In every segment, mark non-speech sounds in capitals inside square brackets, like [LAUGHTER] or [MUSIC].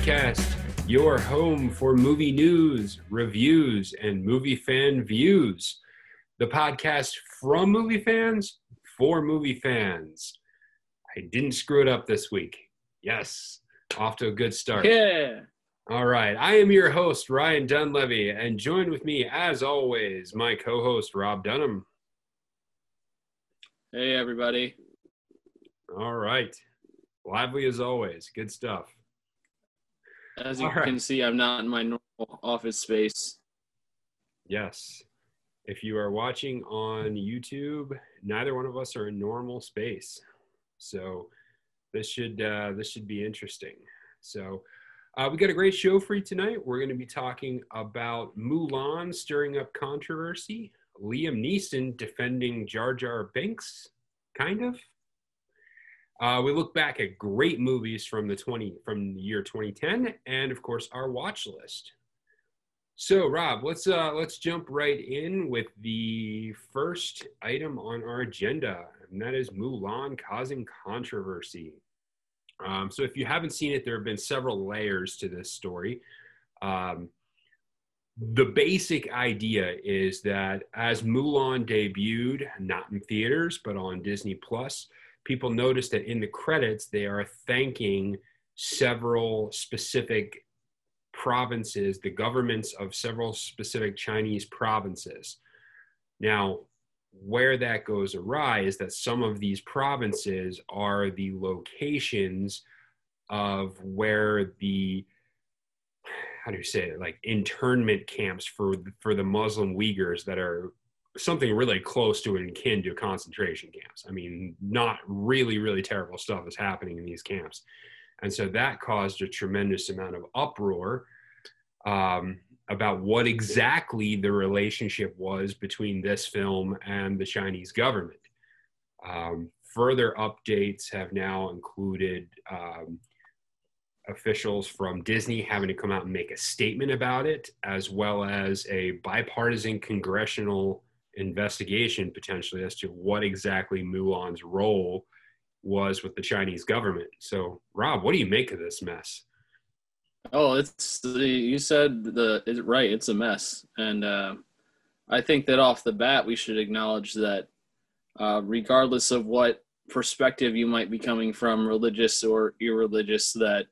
Podcast, your home for movie news, reviews, and movie fan views. The podcast from movie fans for movie fans. I didn't screw it up this week. Yes, off to a good start. Yeah. All right. I am your host, Ryan Dunlevy, and joined with me, as always, my co host, Rob Dunham. Hey, everybody. All right. Lively as always. Good stuff. As you All right. can see, I'm not in my normal office space. Yes. If you are watching on YouTube, neither one of us are in normal space. So this should uh, this should be interesting. So uh, we got a great show for you tonight. We're going to be talking about Mulan stirring up controversy, Liam Neeson defending Jar Jar Binks, kind of. Uh, we look back at great movies from the 20 from the year 2010, and of course our watch list. So, Rob, let's uh, let's jump right in with the first item on our agenda, and that is Mulan causing controversy. Um, so, if you haven't seen it, there have been several layers to this story. Um, the basic idea is that as Mulan debuted, not in theaters but on Disney Plus, people notice that in the credits they are thanking several specific provinces, the governments of several specific Chinese provinces. Now, where that goes awry is that some of these provinces are the locations of where the how do you say it like internment camps for for the Muslim Uyghurs that are something really close to and akin to concentration camps. I mean, not really really terrible stuff is happening in these camps. And so that caused a tremendous amount of uproar um, about what exactly the relationship was between this film and the Chinese government. Um, further updates have now included um, officials from Disney having to come out and make a statement about it, as well as a bipartisan congressional investigation potentially as to what exactly Mulan's role was with the Chinese government. So, Rob, what do you make of this mess? Oh, it's you said the right. It's a mess, and uh, I think that off the bat we should acknowledge that, uh, regardless of what perspective you might be coming from, religious or irreligious, that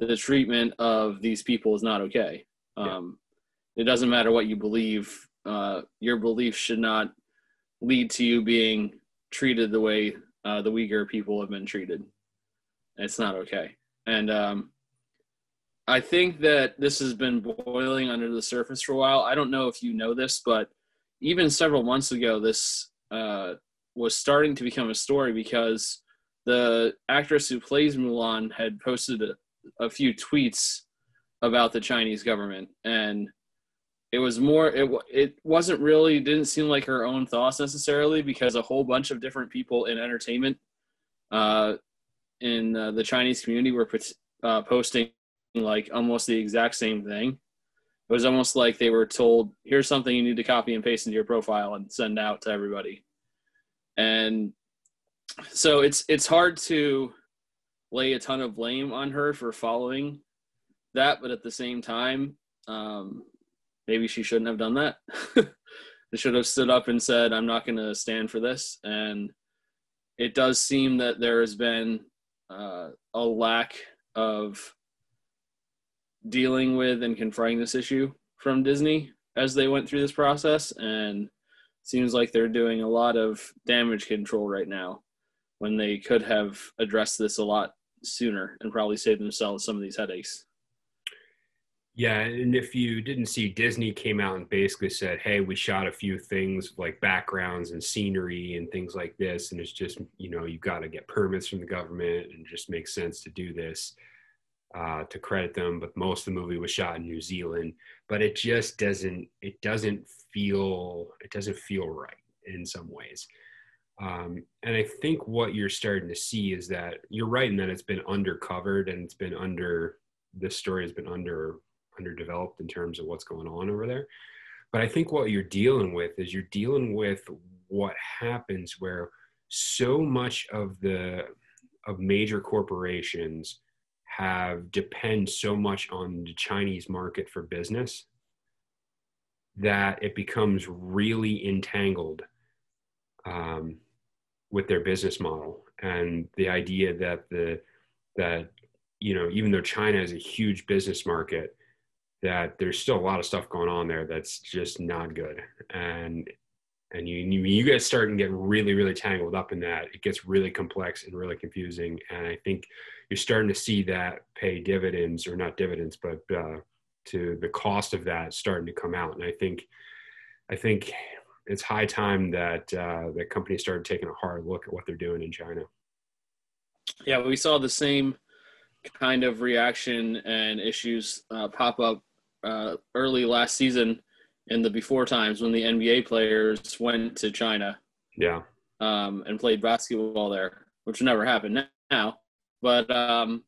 the treatment of these people is not okay. Um, It doesn't matter what you believe. Uh, your belief should not lead to you being treated the way uh, the Uyghur people have been treated. It's not okay. And um, I think that this has been boiling under the surface for a while. I don't know if you know this, but even several months ago, this uh, was starting to become a story because the actress who plays Mulan had posted a, a few tweets about the Chinese government, and it was more. It it wasn't really didn't seem like her own thoughts necessarily because a whole bunch of different people in entertainment, uh, in uh, the Chinese community were uh, posting like almost the exact same thing. It was almost like they were told, "Here's something you need to copy and paste into your profile and send out to everybody." And so it's it's hard to lay a ton of blame on her for following that, but at the same time, um, maybe she shouldn't have done that. [LAUGHS] they should have stood up and said, "I'm not going to stand for this." And it does seem that there has been uh, a lack of dealing with and confronting this issue from Disney as they went through this process, and seems like they're doing a lot of damage control right now when they could have addressed this a lot sooner and probably saved themselves some of these headaches. Yeah, and if you didn't see, Disney came out and basically said, "Hey, we shot a few things like backgrounds and scenery and things like this, and it's just you know you've got to get permits from the government, and just makes sense to do this." Uh, to credit them, but most of the movie was shot in New Zealand. But it just doesn't. It doesn't feel. It doesn't feel right in some ways. Um, and I think what you're starting to see is that you're right in that it's been undercovered and it's been under. This story has been under underdeveloped in terms of what's going on over there. But I think what you're dealing with is you're dealing with what happens where so much of the of major corporations have depend so much on the Chinese market for business that it becomes really entangled um, with their business model and the idea that the that you know even though China is a huge business market that there's still a lot of stuff going on there that's just not good. And and you you, get start and get really really tangled up in that. It gets really complex and really confusing. And i think you're starting to see that pay dividends or not dividends but uh, to the cost of that starting to come out. And i think i think it's high time that uh, the company started taking a hard look at what they're doing in china. Yeah we saw the same kind of reaction and issues uh, pop up uh, early last season in the before times when the NBA players went to China. Yeah. Um, and played basketball there, which never happened now. But um,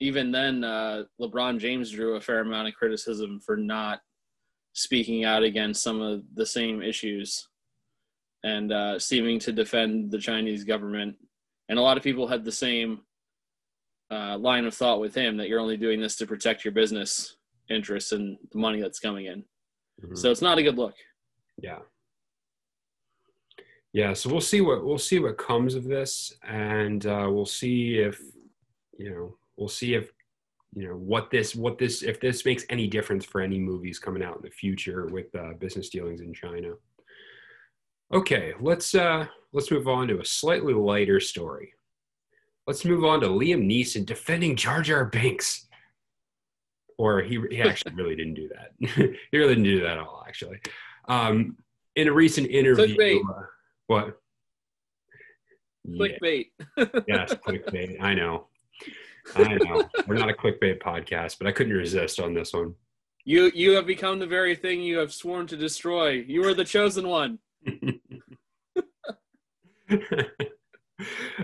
even then, uh, LeBron James drew a fair amount of criticism for not speaking out against some of the same issues and uh, seeming to defend the Chinese government. And a lot of people had the same uh, line of thought with him that you're only doing this to protect your business interests and the money that's coming in. Mm-hmm. So it's not a good look. Yeah. Yeah, so we'll see what we'll see what comes of this, and uh, we'll see if you know we'll see if you know what this what this if this makes any difference for any movies coming out in the future with uh, business dealings in China. Okay, let's uh, let's move on to a slightly lighter story. Let's move on to Liam Neeson defending Jar Jar Binks or he, he actually really didn't do that. [LAUGHS] he really didn't do that at all, actually. Um, in a recent interview, uh, what? Clickbait. Yeah. [LAUGHS] yes, clickbait. I know. I know. We're not a clickbait podcast, but I couldn't resist on this one. You you have become the very thing you have sworn to destroy. You are the chosen one. [LAUGHS]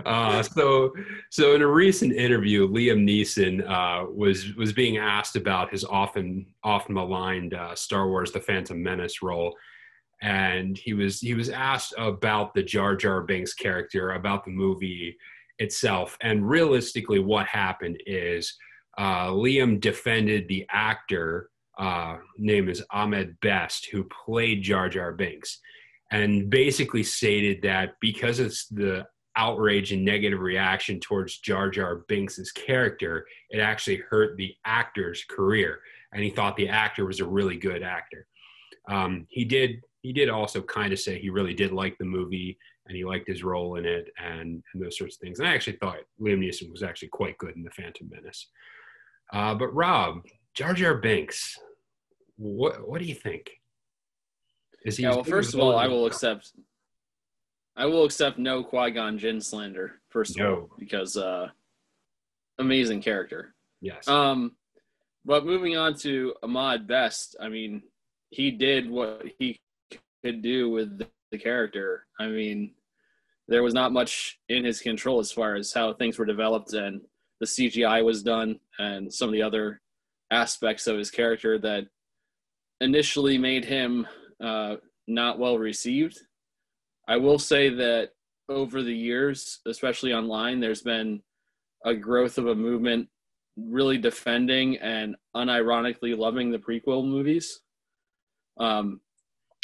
Uh, so, so in a recent interview, Liam Neeson uh, was was being asked about his often often maligned uh, Star Wars: The Phantom Menace role, and he was he was asked about the Jar Jar Binks character, about the movie itself, and realistically, what happened is uh, Liam defended the actor. Uh, name is Ahmed Best, who played Jar Jar Binks and basically stated that because it's the outrage and negative reaction towards Jar Jar Binks's character, it actually hurt the actor's career. And he thought the actor was a really good actor. Um, he did he did also kind of say he really did like the movie and he liked his role in it and, and those sorts of things. And I actually thought Liam Neeson was actually quite good in The Phantom Menace. Uh, but Rob, Jar Jar Binks, what what do you think? Is he? Yeah, well, first of all, I will accept I will accept no Qui Gon Jinn slander first of no. all because uh, amazing character. Yes. Um, but moving on to Ahmed Best, I mean, he did what he could do with the, the character. I mean, there was not much in his control as far as how things were developed and the CGI was done and some of the other aspects of his character that initially made him uh, not well received I will say that over the years, especially online, there's been a growth of a movement really defending and unironically loving the prequel movies. Um,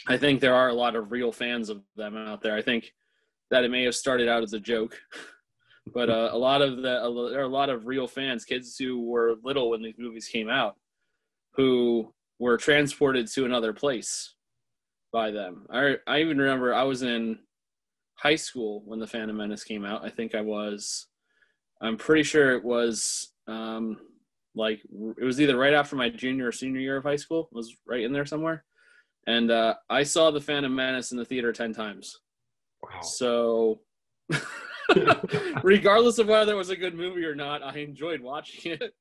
I think there are a lot of real fans of them out there. I think that it may have started out as a joke, [LAUGHS] but uh, a lot of the there are a lot of real fans, kids who were little when these movies came out, who were transported to another place by them. I I even remember I was in high school when the Phantom Menace came out. I think I was. I'm pretty sure it was um, like it was either right after my junior or senior year of high school. It was right in there somewhere, and uh, I saw the Phantom Menace in the theater ten times. Wow. So. [LAUGHS] regardless of whether it was a good movie or not, I enjoyed watching it.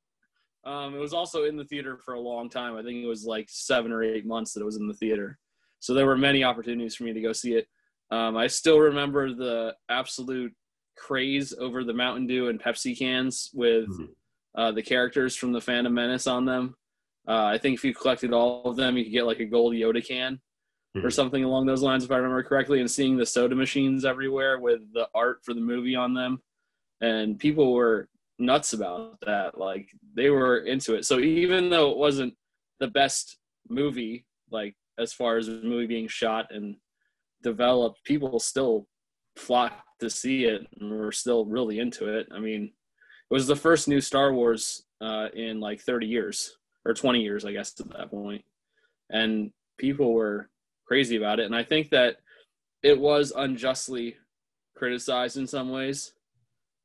Um, it was also in the theater for a long time. I think it was like seven or eight months that it was in the theater. So there were many opportunities for me to go see it. Um, I still remember the absolute craze over the Mountain Dew and Pepsi cans with mm-hmm. uh, the characters from the Phantom Menace on them. Uh, I think if you collected all of them, you could get like a gold Yoda can mm-hmm. or something along those lines, if I remember correctly. And seeing the soda machines everywhere with the art for the movie on them, and people were nuts about that. Like they were into it. So even though it wasn't the best movie, like as far as the movie being shot and developed, people still flocked to see it and were still really into it. I mean, it was the first new Star Wars uh, in like 30 years or 20 years, I guess, at that point. And people were crazy about it. And I think that it was unjustly criticized in some ways.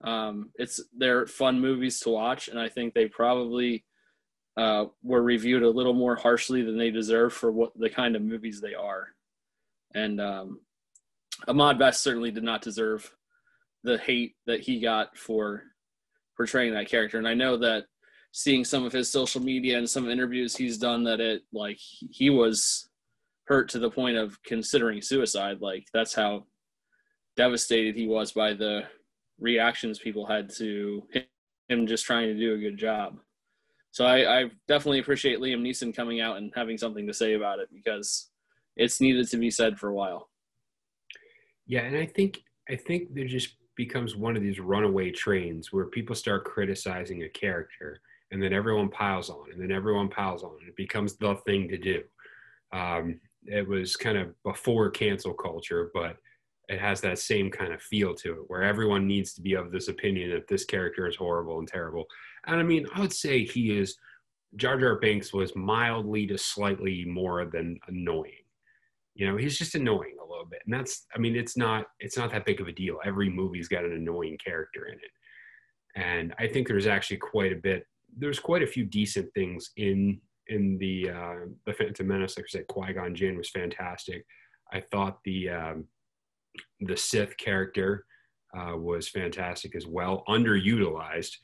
Um, it's they're fun movies to watch, and I think they probably uh, were reviewed a little more harshly than they deserve for what the kind of movies they are. And um, Ahmed Best certainly did not deserve the hate that he got for portraying that character. And I know that seeing some of his social media and some interviews he's done that it like he was hurt to the point of considering suicide. Like that's how devastated he was by the reactions people had to him just trying to do a good job. So I, I definitely appreciate Liam Neeson coming out and having something to say about it because it's needed to be said for a while. Yeah, and I think I think there just becomes one of these runaway trains where people start criticizing a character and then everyone piles on and then everyone piles on and it becomes the thing to do. Um, it was kind of before cancel culture, but it has that same kind of feel to it where everyone needs to be of this opinion that this character is horrible and terrible. And I mean, I would say he is Jar Jar Binks was mildly to slightly more than annoying. You know, he's just annoying a little bit. And that's I mean, it's not it's not that big of a deal. Every movie's got an annoying character in it. And I think there's actually quite a bit there's quite a few decent things in in the uh the Phantom Menace. Like I said, Qui-Gon Jinn was fantastic. I thought the um the Sith character uh, was fantastic as well, underutilized,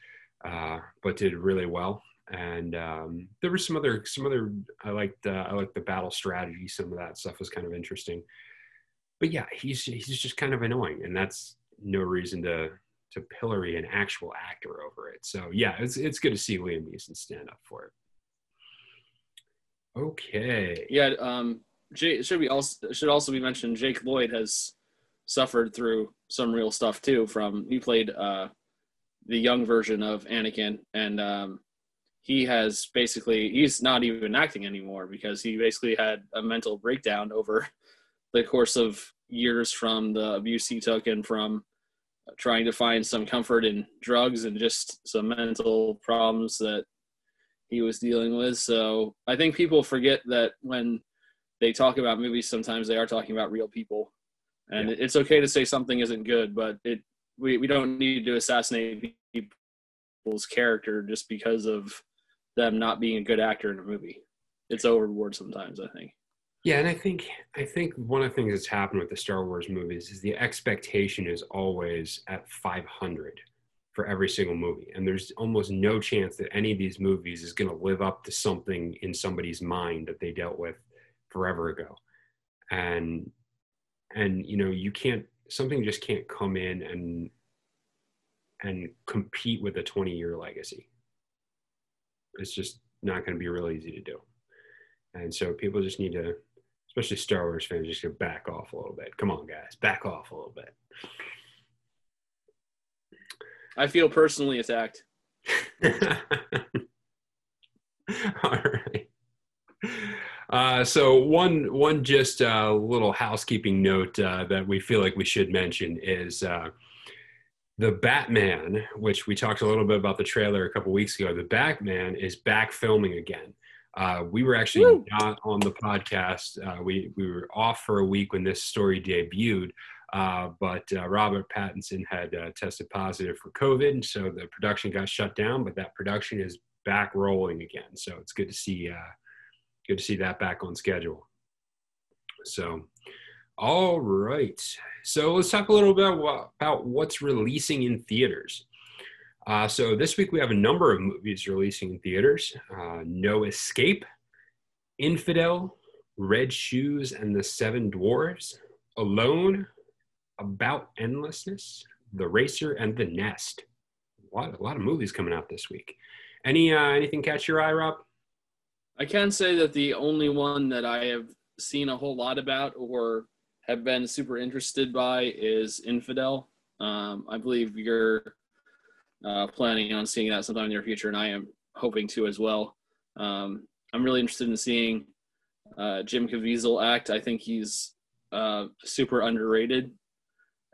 uh, but did really well. And um, there were some other some other I liked uh, I liked the battle strategy. Some of that stuff was kind of interesting. But yeah, he's he's just kind of annoying, and that's no reason to to pillory an actual actor over it. So yeah, it's it's good to see Liam Neeson stand up for it. Okay. Yeah. Um. Should be also should also be mentioned. Jake Lloyd has suffered through some real stuff too. From he played uh, the young version of Anakin, and um, he has basically he's not even acting anymore because he basically had a mental breakdown over the course of years from the abuse he took and from trying to find some comfort in drugs and just some mental problems that he was dealing with. So I think people forget that when they talk about movies, sometimes they are talking about real people and yeah. it's okay to say something isn't good, but it we, we don't need to assassinate people's character just because of them not being a good actor in a movie. It's overboard sometimes, I think. Yeah, and I think I think one of the things that's happened with the Star Wars movies is the expectation is always at 500 for every single movie, and there's almost no chance that any of these movies is going to live up to something in somebody's mind that they dealt with forever ago. And and you know you can't something just can't come in and and compete with a 20 year legacy. It's just not going to be real easy to do. And so people just need to especially star wars fans just to back off a little bit. Come on guys back off a little bit. I feel personally attacked. [LAUGHS] All right uh, so one one just uh, little housekeeping note uh, that we feel like we should mention is uh, the Batman, which we talked a little bit about the trailer a couple weeks ago. The Batman is back filming again. Uh, we were actually Woo! not on the podcast. Uh, we we were off for a week when this story debuted. but Robert Pattinson had tested positive for COVID, so the production got shut down. But that production is back rolling again, so it's good to see good to see that back on schedule. So, all right. So let's talk a little bit about what's releasing in theaters. Uh, so this week we have a number of movies releasing in theaters: uh, No Escape, Infidel, Red Shoes and the Seven Dwarves, Alone, About Endlessness, The Racer, and The Nest. A lot, a lot of movies coming out this week. Any uh, anything catch your eye, Rob? I can say that the only one that I have seen a whole lot about or have been super interested by is Infidel. Um, I believe you're uh, planning on seeing that sometime in the near future, and I am hoping to as well. Um, I'm really interested in seeing uh, Jim Caviezel act. I think he's a super underrated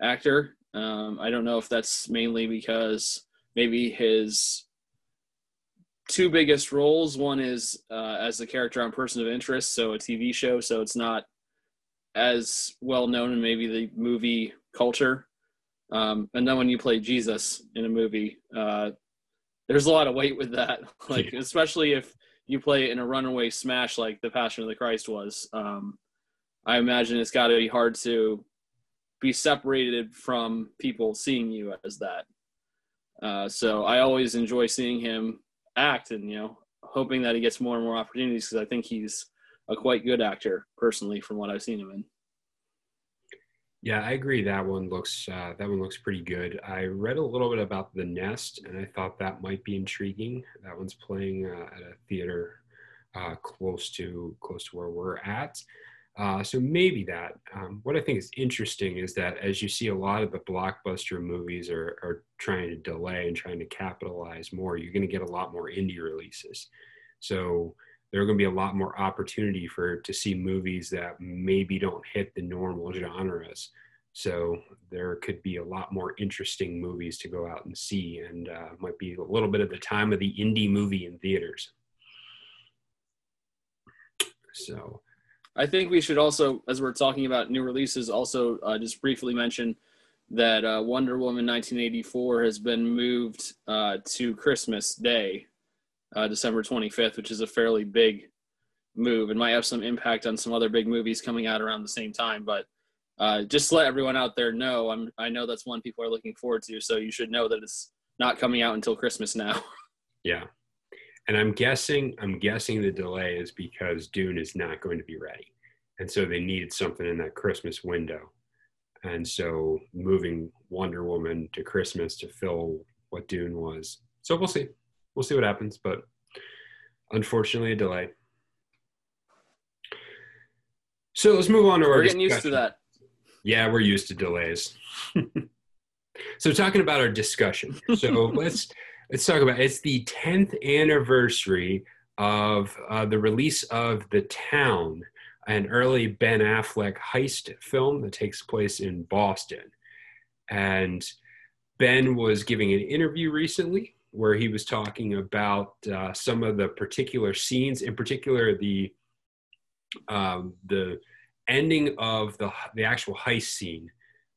actor. Um, I don't know if that's mainly because maybe his two biggest roles. One is uh, as the character on Person of Interest, so a TV show, so it's not as well known in maybe the movie culture. Um, and then when you play Jesus in a movie, uh, there's a lot of weight with that. [LAUGHS] like yeah. especially if you play it in a runaway smash like The Passion of the Christ was. Um, I imagine it's got to be hard to be separated from people seeing you as that. Uh, so I always enjoy seeing him act, and you know, hoping that he gets more and more opportunities because I think he's a quite good actor personally from what I've seen him in. Yeah, I agree. That one looks uh, that one looks pretty good. I read a little bit about the Nest, and I thought that might be intriguing. That one's playing uh, at a theater uh, close to close to where we're at. Uh, so maybe that. Um, what I think is interesting is that as you see a lot of the blockbuster movies are, are trying to delay and trying to capitalize more, you're going to get a lot more indie releases. So there are going to be a lot more opportunity for to see movies that maybe don't hit the normal genres. So there could be a lot more interesting movies to go out and see, and uh, might be a little bit of the time of the indie movie in theaters. So, I think we should also, as we're talking about new releases, also uh, just briefly mention that uh, Wonder Woman 1984 has been moved uh, to Christmas Day uh, December 25th, which is a fairly big move and might have some impact on some other big movies coming out around the same time. But uh, just let everyone out there know, I'm, I know that's one people are looking forward to. So you should know that it's not coming out until Christmas now. [LAUGHS] Yeah. And I'm guessing, I'm guessing the delay is because Dune is not going to be ready. And so they needed something in that Christmas window. And so moving Wonder Woman to Christmas to fill what Dune was. So we'll see we'll see what happens, but unfortunately, a delay. So let's move on to our. we're getting discussion. used to that. Yeah, we're used to delays. [LAUGHS] so talking about our discussion. So [LAUGHS] let's let's talk about it's the 10th anniversary of uh, the release of The Town, an early Ben Affleck heist film that takes place in Boston. And Ben was giving an interview recently where he was talking about uh, some of the particular scenes, in particular the um, the ending of the the actual heist scene,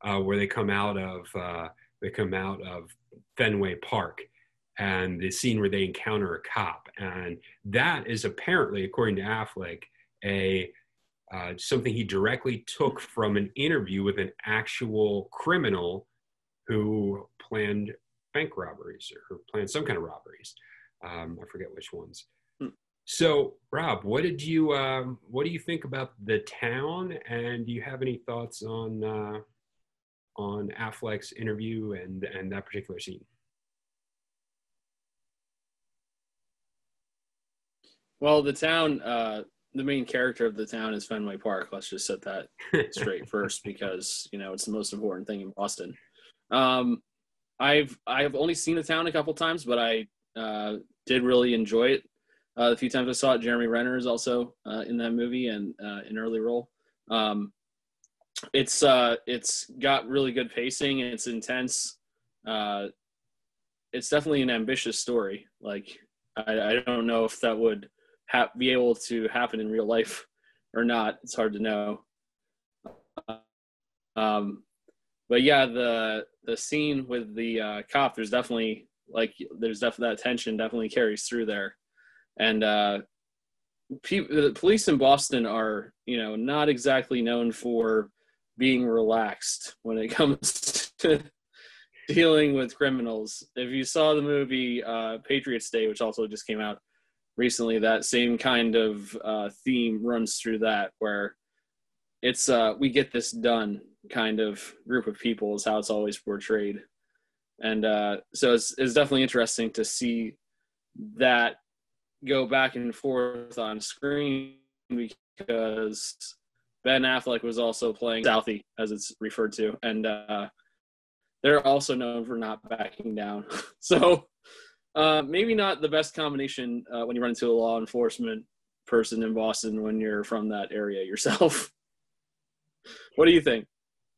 uh, where they come out of uh, they come out of Fenway Park, and the scene where they encounter a cop, and that is apparently, according to Affleck, a uh, something he directly took from an interview with an actual criminal who planned bank robberies or planned some kind of robberies. Um, I forget which ones. Hmm. So, Rob, what did you um, what do you think about the town, and do you have any thoughts on uh, on Affleck's interview and and that particular scene? Well, the town, uh, the main character of the town is Fenway Park. Let's just set that [LAUGHS] straight first, because you know it's the most important thing in Boston. Um, I've I've only seen the town a couple times, but I uh, did really enjoy it. Uh, the few times I saw it, Jeremy Renner is also uh, in that movie and uh, an early role. Um, it's uh, it's got really good pacing. It's intense. Uh, it's definitely an ambitious story. Like I, I don't know if that would ha- be able to happen in real life or not. It's hard to know. Um, but yeah, the the scene with the uh, cop, there's definitely like there's definitely that tension definitely carries through there, and uh, pe- the police in Boston are you know not exactly known for being relaxed when it [LAUGHS] comes to dealing with criminals. If you saw the movie uh, Patriots Day, which also just came out recently, that same kind of uh, theme runs through that, where it's uh, we get this done kind of group of people is how it's always portrayed and uh, so it's, it's definitely interesting to see that go back and forth on screen because Ben Affleck was also playing Southie, as it's referred to, and uh, they're also known for not backing down. [LAUGHS] so uh, maybe not the best combination uh, when you run into a law enforcement person in Boston when you're from that area yourself. [LAUGHS] what do you think?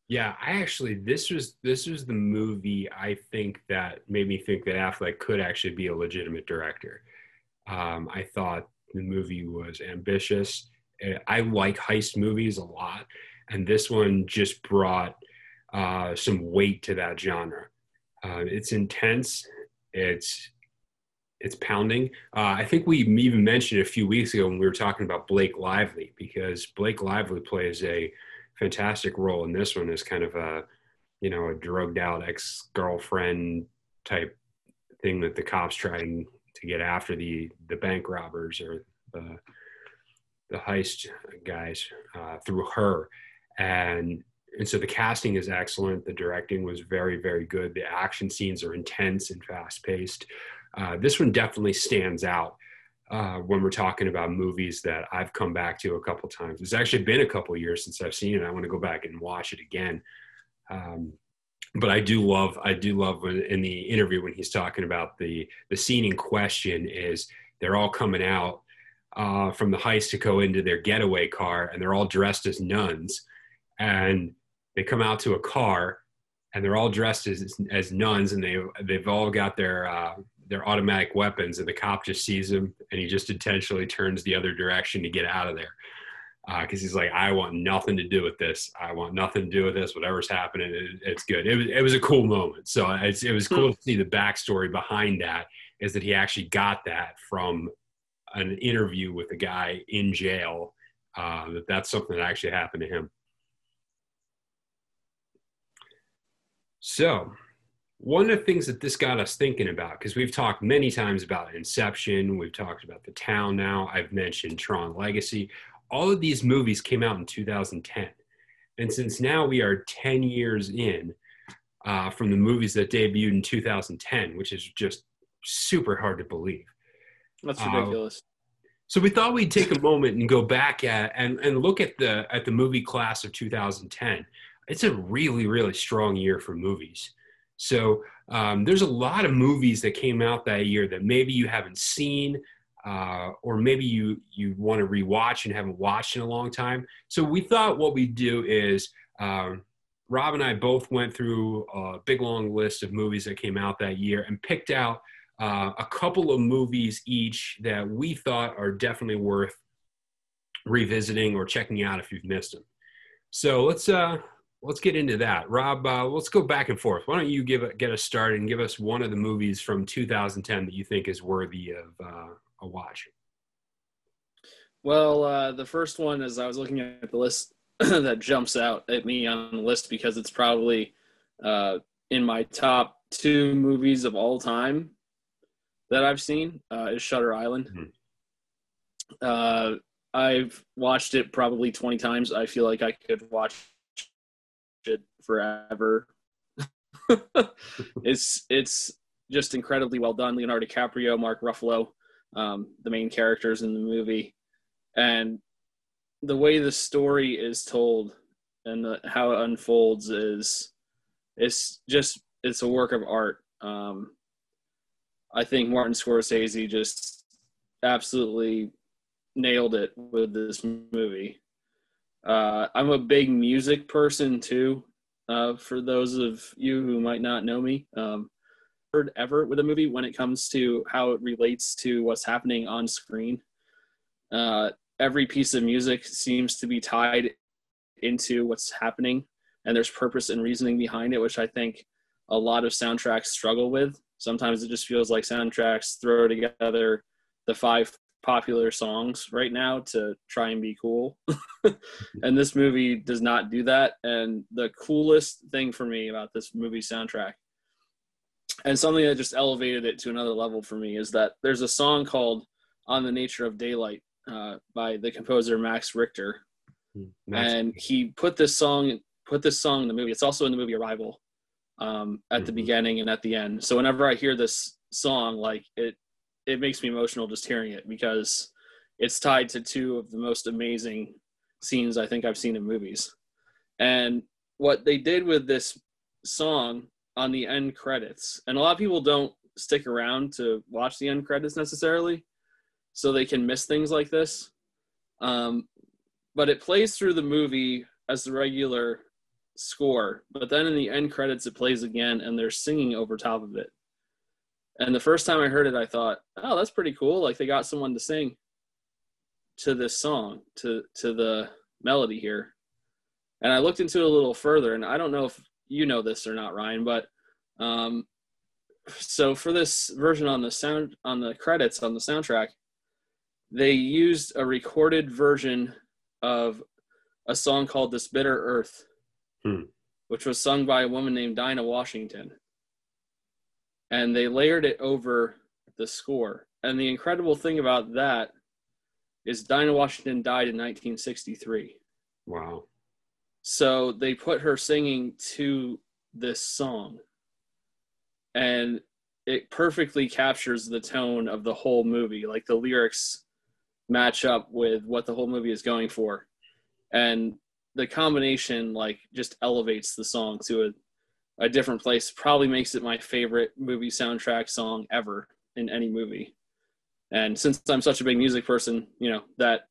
Yeah, I actually this was this was the movie I think that made me think that Affleck could actually be a legitimate director. Um, I thought the movie was ambitious. I like heist movies a lot, and this one just brought uh, some weight to that genre. Uh, it's intense. It's it's pounding. Uh, I think we even mentioned a few weeks ago when we were talking about Blake Lively because Blake Lively plays a fantastic role in this one as kind of a you know a drugged out ex girlfriend type thing that the cops trying to get after the the bank robbers or the the heist guys uh, through her. And and so the casting is excellent. The directing was very very good. The action scenes are intense and fast paced uh, this one definitely stands out uh, when we're talking about movies that I've come back to a couple times. It's actually been a couple years since I've seen it. I want to go back and watch it again. Um, but I do love, I do love in the interview when he's talking about the the scene in question is they're all coming out uh, from the heist to go into their getaway car, and they're all dressed as nuns, and they come out to a car, and they're all dressed as as nuns, and they they've all got their uh, their automatic weapons and the cop just sees him and he just intentionally turns the other direction to get out of there. Because uh, he's like i want nothing to do with this. I want nothing to do with this. Whatever's happening it, it's good. It was, it was a cool moment. So it was cool to see the backstory behind that is that he actually got that from an interview with a guy in jail uh, that that's something that actually happened to him. So one of the things that this got us thinking about, because we've talked many times about Inception, we've talked about The Town now, I've mentioned Tron Legacy. All of these movies came out in 2010. And since now we are 10 years in uh, from the movies that debuted in 2010, which is just super hard to believe. That's uh, ridiculous. Uh, so we thought we'd take a moment and go back at and, and look at the at the movie class of 2010. It's a really, really strong year for movies. So um, there's a lot of movies that came out that year that maybe you haven't seen, uh, or maybe you you want to rewatch and haven't watched in a long time. So we thought what we'd do is um, Rob and I both went through a big long list of movies that came out that year and picked out uh, a couple of movies each that we thought are definitely worth revisiting or checking out if you've missed them. So let's uh, let's get into that. Rob, uh, let's go back and forth. Why don't you give a, get us started and give us one of the movies from 2010 that you think is worthy of uh, a watch? Well, uh, the first one is I was looking at the list [CLEARS THROAT] that jumps out at me on the list because it's probably uh, in my top two movies of all time that I've seen uh, is Shutter Island. Mm-hmm. Uh, I've watched it probably 20 times. I feel like I could watch forever. [LAUGHS] it's it's just incredibly well done. Leonardo DiCaprio, Mark Ruffalo, um, the main characters in the movie, and the way the story is told and the, how it unfolds is it's just it's a work of art. Um, I think Martin Scorsese just absolutely nailed it with this movie. Uh, I'm a big music person too. Uh, for those of you who might not know me, um, heard ever with a movie when it comes to how it relates to what's happening on screen. Uh, every piece of music seems to be tied into what's happening, and there's purpose and reasoning behind it, which I think a lot of soundtracks struggle with. Sometimes it just feels like soundtracks throw together the five popular songs right now to try and be cool. [LAUGHS] and this movie does not do that. And the coolest thing for me about this movie soundtrack and something that just elevated it to another level for me is that there's a song called On the Nature of Daylight uh, by the composer Max Richter. Hmm, Max. And he put this song put this song in the movie. It's also in the movie Arrival um, at mm-hmm. the beginning and at the end. So whenever I hear this song, like it it makes me emotional just hearing it because it's tied to two of the most amazing scenes I think I've seen in movies. And what they did with this song on the end credits, and a lot of people don't stick around to watch the end credits necessarily, so they can miss things like this. Um, but it plays through the movie as the regular score, but then in the end credits it plays again, and they're singing over top of it. And the first time I heard it, I thought, "Oh, that's pretty cool! Like they got someone to sing to this song, to to the melody here." And I looked into it a little further, and I don't know if you know this or not, Ryan, but um, so for this version on the sound on the credits on the soundtrack, they used a recorded version of a song called "This Bitter Earth," Hmm. which was sung by a woman named Dinah Washington, and they layered it over the score. And the incredible thing about that is Dinah Washington died in 1963. Wow. So they put her singing to this song. And it perfectly captures the tone of the whole movie. Like the lyrics match up with what the whole movie is going for. And the combination like just elevates the song to a, a different place. Probably makes it my favorite movie soundtrack song ever in any movie. And since I'm such a big music person, you know, that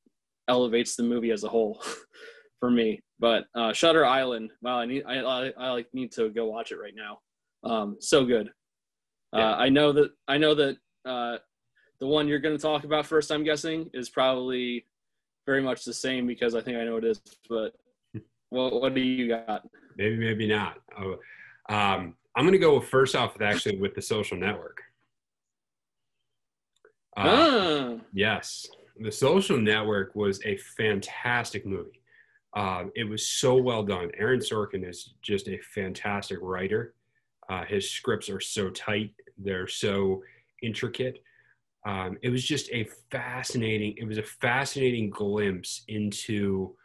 elevates the movie as a whole [LAUGHS] for me. But uh, Shutter Island, wow, I need I, I, I like need to go watch it right now. Um, so good. Yeah. Uh, I know that I know that uh, the one you're going to talk about first. I'm guessing is probably very much the same because I think I know it is. But [LAUGHS] what what do you got? Maybe, maybe not. Oh, um, I'm going to go first off with actually with the social network. Uh, ah, Yes, The Social Network was a fantastic movie. Um, it was so well done. Aaron Sorkin is just a fantastic writer. Uh, his scripts are so tight, they're so intricate. Um, it was just a fascinating. It was a fascinating glimpse into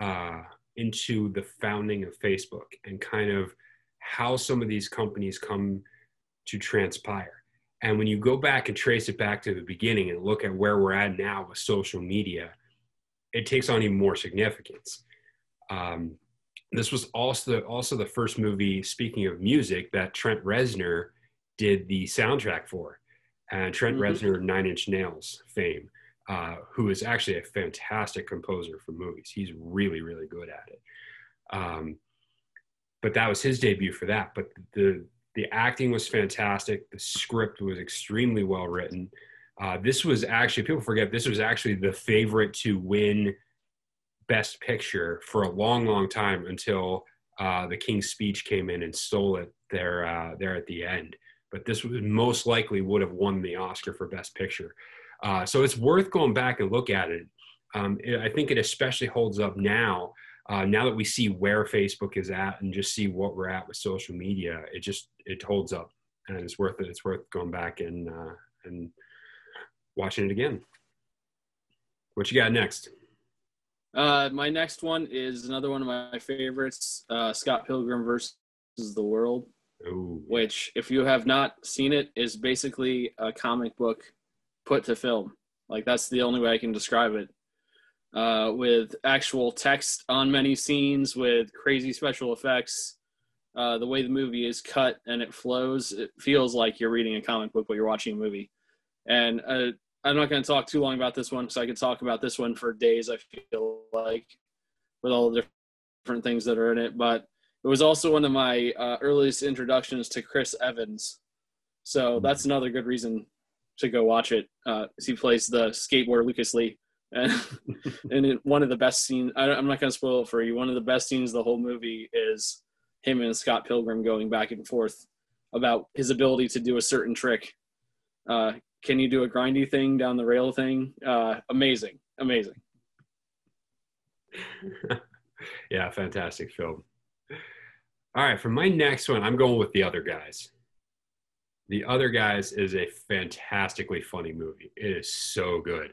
uh, into the founding of Facebook and kind of how some of these companies come to transpire. And when you go back and trace it back to the beginning and look at where we're at now with social media, it takes on even more significance. Um, this was also the, also the first movie, speaking of music, that Trent Reznor did the soundtrack for. And Trent Mhm. Reznor, Nine Inch Nails fame, uh, who is actually a fantastic composer for movies. He's really, really good at it. Um, but that was his debut for that. But the the acting was fantastic. The script was extremely well written. Uh, this was actually people forget this was actually the favorite to win Best Picture for a long, long time until uh, the King's Speech came in and stole it there uh, there at the end. But this was most likely would have won the Oscar for Best Picture. Uh, so it's worth going back and look at it. Um, it- I think it especially holds up now. Uh, now that we see where Facebook is at and just see what we're at with social media, it just it holds up, and it's worth it. It's worth going back and uh, and watching it again. What you got next? uh, my next one is another one of my favorites, uh, Scott Pilgrim versus the World. Oh, which, if you have not seen it, is basically a comic book put to film. Like that's the only way I can describe it. Uh, with actual text on many scenes, with crazy special effects, uh, the way the movie is cut and it flows, it feels like you're reading a comic book, but you're watching a movie. And uh, I'm not going to talk too long about this one because I could talk about this one for days. I feel like with all the different things that are in it, but it was also one of my uh, earliest introductions to Chris Evans. So that's another good reason to go watch it. Uh, he plays the skateboarder Lucas Lee, and [LAUGHS] and it, one of the best scenes. I, I'm not going to spoil it for you. One of the best scenes of the whole movie is him and Scott Pilgrim going back and forth about his ability to do a certain trick. Uh, can you do a grindy thing down the rail thing? Uh, amazing, amazing. [LAUGHS] yeah, fantastic film. All right, for my next one, I'm going with The Other Guys. The Other Guys is a fantastically funny movie. It is so good.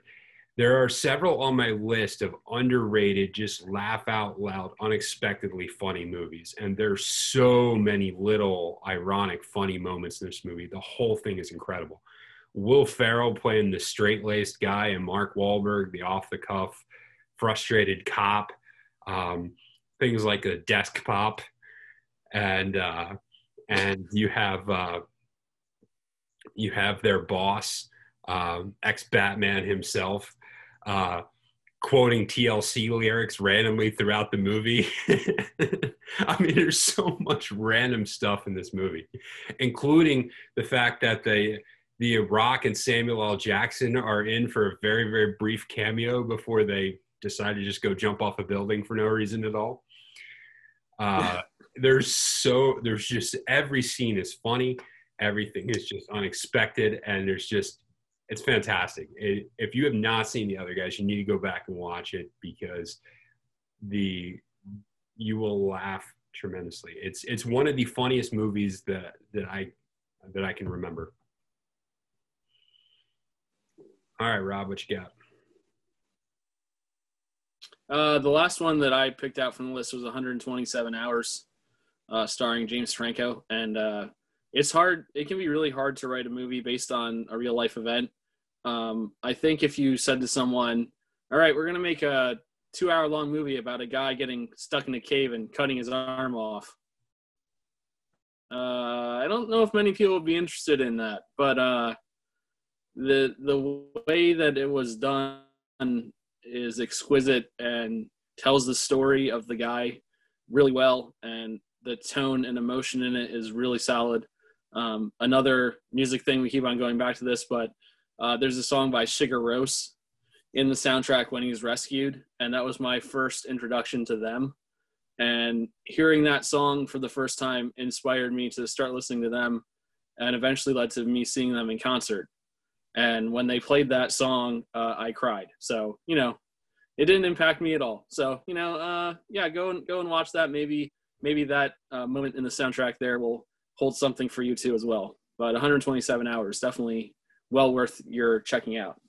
There are several on my list of underrated, just laugh out loud, unexpectedly funny movies. And there's so many little ironic, funny moments in this movie. The whole thing is incredible. Will Ferrell playing the straight laced guy, and Mark Wahlberg, the off the cuff, frustrated cop. Um, things like a desk pop and uh, and you have uh, you have their boss, um, ex Batman himself, uh, quoting TLC lyrics randomly throughout the movie. [LAUGHS] I mean, there's so much random stuff in this movie, including the fact that the the Rock and Samuel L. Jackson are in for a very, very brief cameo before they decide to just go jump off a building for no reason at all. Uh, [LAUGHS] there's so there's just every scene is funny, everything is just unexpected, and there's just it's fantastic. It, if you have not seen the other guys, you need to go back and watch it because the you will laugh tremendously. It's it's one of the funniest movies that that I that I can remember. All right, Rob, what you got? Uh, the last one that I picked out from the list was 127 Hours, uh, starring James Franco, and uh, it's hard. It can be really hard to write a movie based on a real life event. Um, I think if you said to someone, "All right, we're gonna make a two-hour long movie about a guy getting stuck in a cave and cutting his arm off," uh, I don't know if many people would be interested in that. But uh, the the way that it was done is exquisite and tells the story of the guy really well and the tone and emotion in it is really solid um, another music thing we keep on going back to this but uh, there's a song by Sigur Rós in the soundtrack when he's rescued and that was my first introduction to them and hearing that song for the first time inspired me to start listening to them and eventually led to me seeing them in concert and when they played that song, uh, I cried. So you know, it didn't impact me at all. So you know, uh, yeah, go and go and watch that. Maybe maybe that uh, moment in the soundtrack there will hold something for you too as well. But 127 hours, definitely well worth your checking out.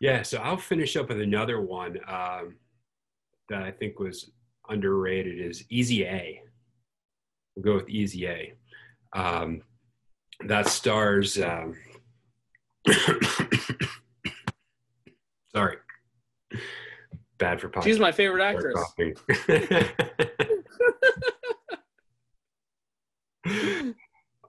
Yeah, so I'll finish up with another one um, that I think was underrated is Easy A. We'll go with Easy A. Um, that stars. Um, [COUGHS] sorry, bad for podcast. She's my favorite actress. [LAUGHS]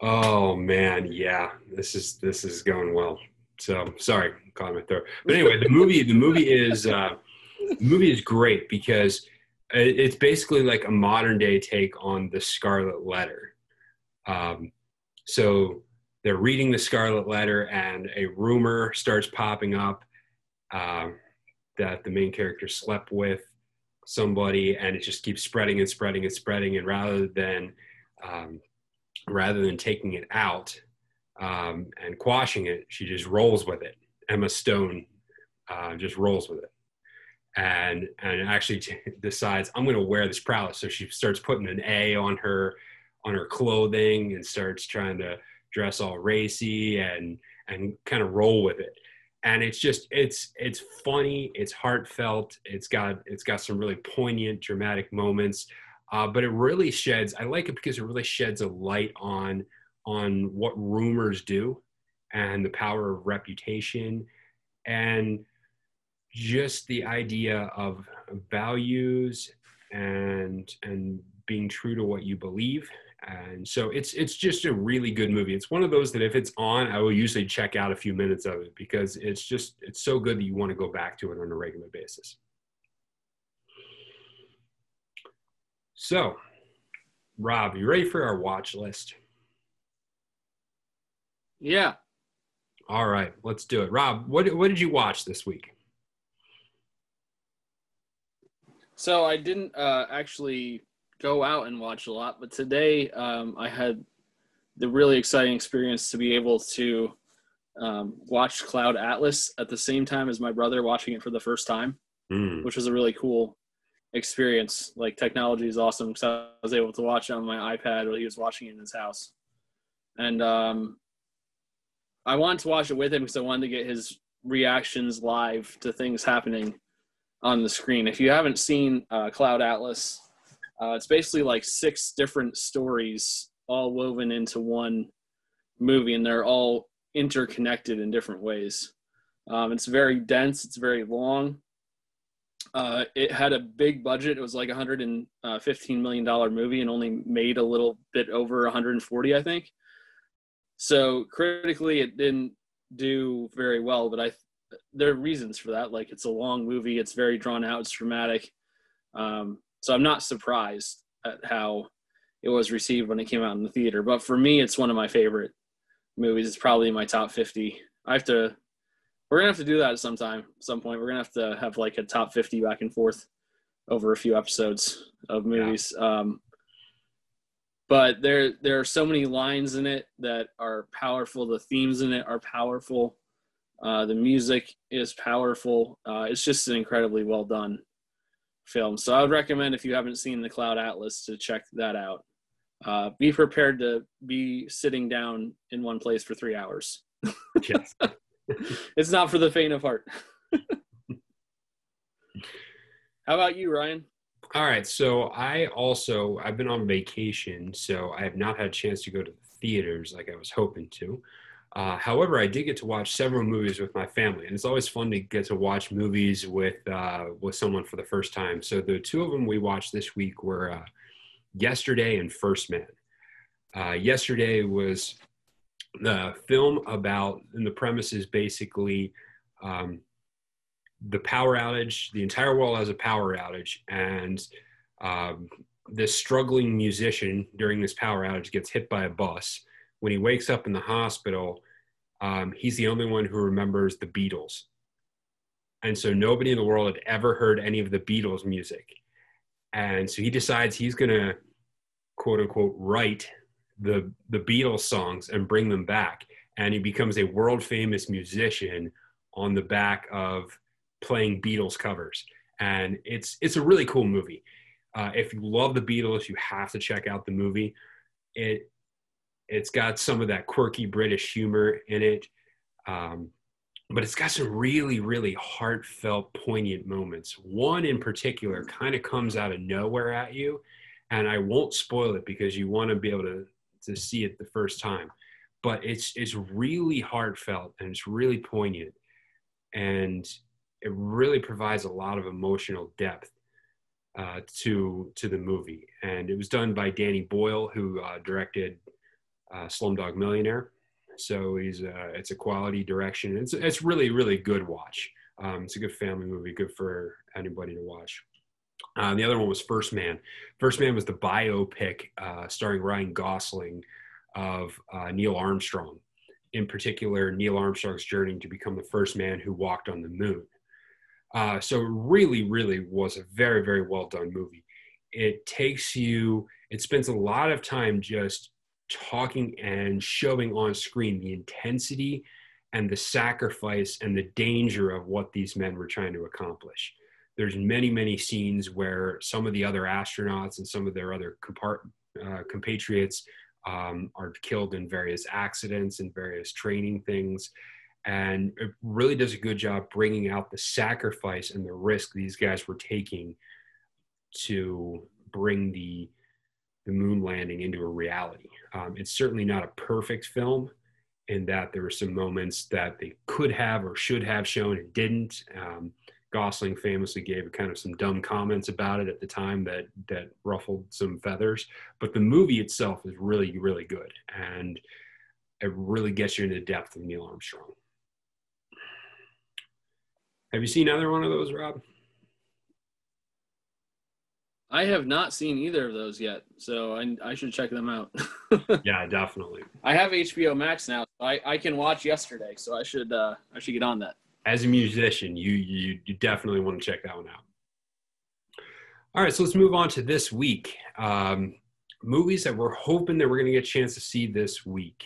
oh man, yeah, this is this is going well. So sorry, caught my throat. But anyway, the movie the movie is uh, the movie is great because it's basically like a modern day take on the Scarlet Letter. Um, so they're reading the Scarlet Letter, and a rumor starts popping up uh, that the main character slept with somebody, and it just keeps spreading and spreading and spreading. And rather than um, rather than taking it out um, and quashing it, she just rolls with it. Emma Stone uh, just rolls with it and and actually t- [LAUGHS] decides I'm going to wear this prowess. So she starts putting an A on her on her clothing and starts trying to dress all racy and and kind of roll with it and it's just it's it's funny it's heartfelt it's got it's got some really poignant dramatic moments uh, but it really sheds i like it because it really sheds a light on on what rumors do and the power of reputation and just the idea of values and and being true to what you believe. And so it's it's just a really good movie. It's one of those that if it's on i will usually check out a few minutes of it because it's just it's so good that you want to go back to it on a regular basis so rob you ready for our watch list? Yeah. All right let's do it. Rob what, what did you watch this week? So i didn't uh, actually go out and watch a lot, but today um, I had the really exciting experience to be able to um, watch Cloud Atlas at the same time as my brother watching it for the first time, mm. which was a really cool experience. Like technology is awesome because I was able to watch it on my iPad while he was watching it in his house, and um, I wanted to watch it with him because I wanted to get his reactions live to things happening on the screen. If you haven't seen uh, Cloud Atlas, uh, it's basically like six different stories all woven into one movie, and they're all interconnected in different ways. Um, it's very dense. It's very long. Uh, it had a big budget. It was like a hundred and uh, fifteen million dollar movie, and only made a little bit over 140, I think. So critically, it didn't do very well. But I, there are reasons for that. Like it's a long movie. It's very drawn out. It's dramatic. Um, so I'm not surprised at how it was received when it came out in the theater. But for me, it's one of my favorite movies. It's probably my top 50. I have to we're gonna have to do that at some time, some point. We're gonna have to have like a top fifty back and forth over a few episodes of movies. Yeah. Um, but there there are so many lines in it that are powerful. The themes in it are powerful. Uh, the music is powerful. Uh, it's just an incredibly well done film. So I would recommend if you haven't seen the Cloud Atlas to check that out. Uh, be prepared to be sitting down in one place for three hours. yes. [LAUGHS] [LAUGHS] it's not for the faint of heart. [LAUGHS] How about you, Ryan? All right. So I also I've been on vacation, so I have not had a chance to go to the theaters like I was hoping to. Uh, however, I did get to watch several movies with my family, and it's always fun to get to watch movies with uh, with someone for the first time. So the two of them we watched this week were uh, Yesterday and First Man. Uh, yesterday was the film about, and the premise is basically um, the power outage. The entire world has a power outage, and um, this struggling musician during this power outage gets hit by a bus. When he wakes up in the hospital, um, he's the only one who remembers the Beatles. And so nobody in the world had ever heard any of the Beatles music. And so he decides he's going to, quote unquote, write the the Beatles songs and bring them back, and he becomes a world famous musician on the back of playing Beatles covers. And it's it's a really cool movie. Uh, if you love the Beatles, you have to check out the movie. It it's got some of that quirky British humor in it, um, but it's got some really really heartfelt, poignant moments. One in particular kind of comes out of nowhere at you, and I won't spoil it because you want to be able to to see it the first time. But it's it's really heartfelt and it's really poignant, and it really provides a lot of emotional depth uh, to to the movie. And it was done by Danny Boyle, who uh, directed uh, Slumdog Millionaire. So he's uh, it's a quality direction. It's it's really really good watch. Um, it's a good family movie, good for anybody to watch. Uh, the other one was First Man. First Man was the biopic uh, starring Ryan Gosling of uh, Neil Armstrong. In particular, Neil Armstrong's journey to become the first man who walked on the moon. Uh, so, really, really was a very, very well done movie. It takes you, it spends a lot of time just talking and showing on screen the intensity and the sacrifice and the danger of what these men were trying to accomplish there's many many scenes where some of the other astronauts and some of their other compart- uh, compatriots um, are killed in various accidents and various training things and it really does a good job bringing out the sacrifice and the risk these guys were taking to bring the the moon landing into a reality. Um, it's certainly not a perfect film in that there were some moments that they could have or should have shown and didn't. Um, Gosling famously gave kind of some dumb comments about it at the time that that ruffled some feathers. But the movie itself is really really good, and it really gets you into the depth of Neil Armstrong. Have you seen either one of those, Rob? I have not seen either of those yet, so I, I should check them out. [LAUGHS] yeah, definitely. I have HBO Max now. So I, I can watch yesterday, so I should uh, I should get on that as a musician, you, you, you definitely want to check that one out. All right, so let's move on to this week. Um, movies that we're hoping that we're going to get a chance to see this week.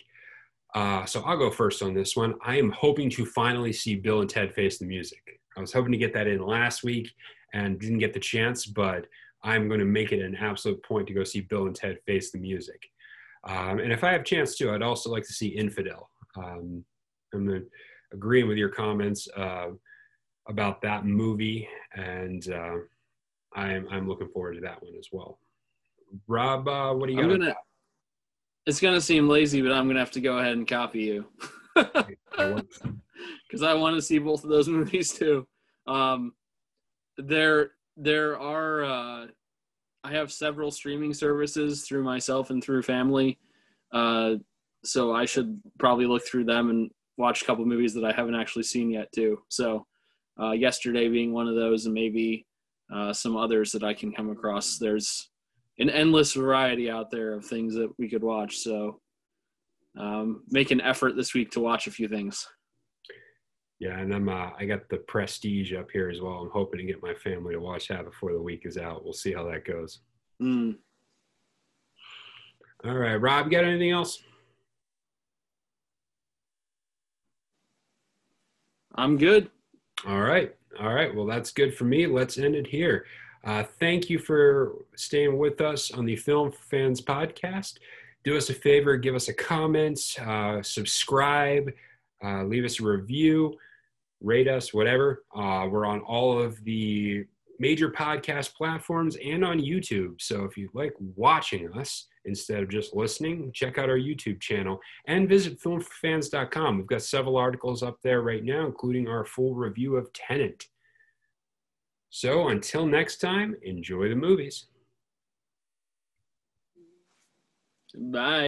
Uh, so I'll go first on this one. I am hoping to finally see Bill and Ted Face the Music. I was hoping to get that in last week and didn't get the chance, but I'm going to make it an absolute point to go see Bill and Ted Face the Music. Um, and if I have a chance to, I'd also like to see Infidel. Um, I'm going to agreeing with your comments uh, about that movie, and uh, I'm I'm looking forward to that one as well. Rob, uh, what do you got? Gonna, it's gonna seem lazy, but I'm gonna have to go ahead and copy you because [LAUGHS] I want to see both of those [LAUGHS] movies too. Um, there there are uh, I have several streaming services through myself and through family, uh, so I should probably look through them and watch a couple movies that I haven't actually seen yet too. So uh, yesterday being one of those, and maybe uh, some others that I can come across. There's an endless variety out there of things that we could watch. So um, make an effort this week to watch a few things. Yeah, and I'm uh, I got the Prestige up here as well. I'm hoping to get my family to watch that before the week is out. We'll see how that goes. Mm. All right, Rob, got anything else? I'm good. All right. All right. Well, that's good for me. Let's end it here. Uh, thank you for staying with us on the Film Fans Podcast. Do us a favor, give us a comment, uh, subscribe, uh, leave us a review, rate us, whatever. Uh, we're on all of the major podcast platforms and on YouTube. So if you like watching us instead of just listening, check out our YouTube channel and visit filmfans.com. We've got several articles up there right now, including our full review of Tenet. So until next time, enjoy the movies. Bye.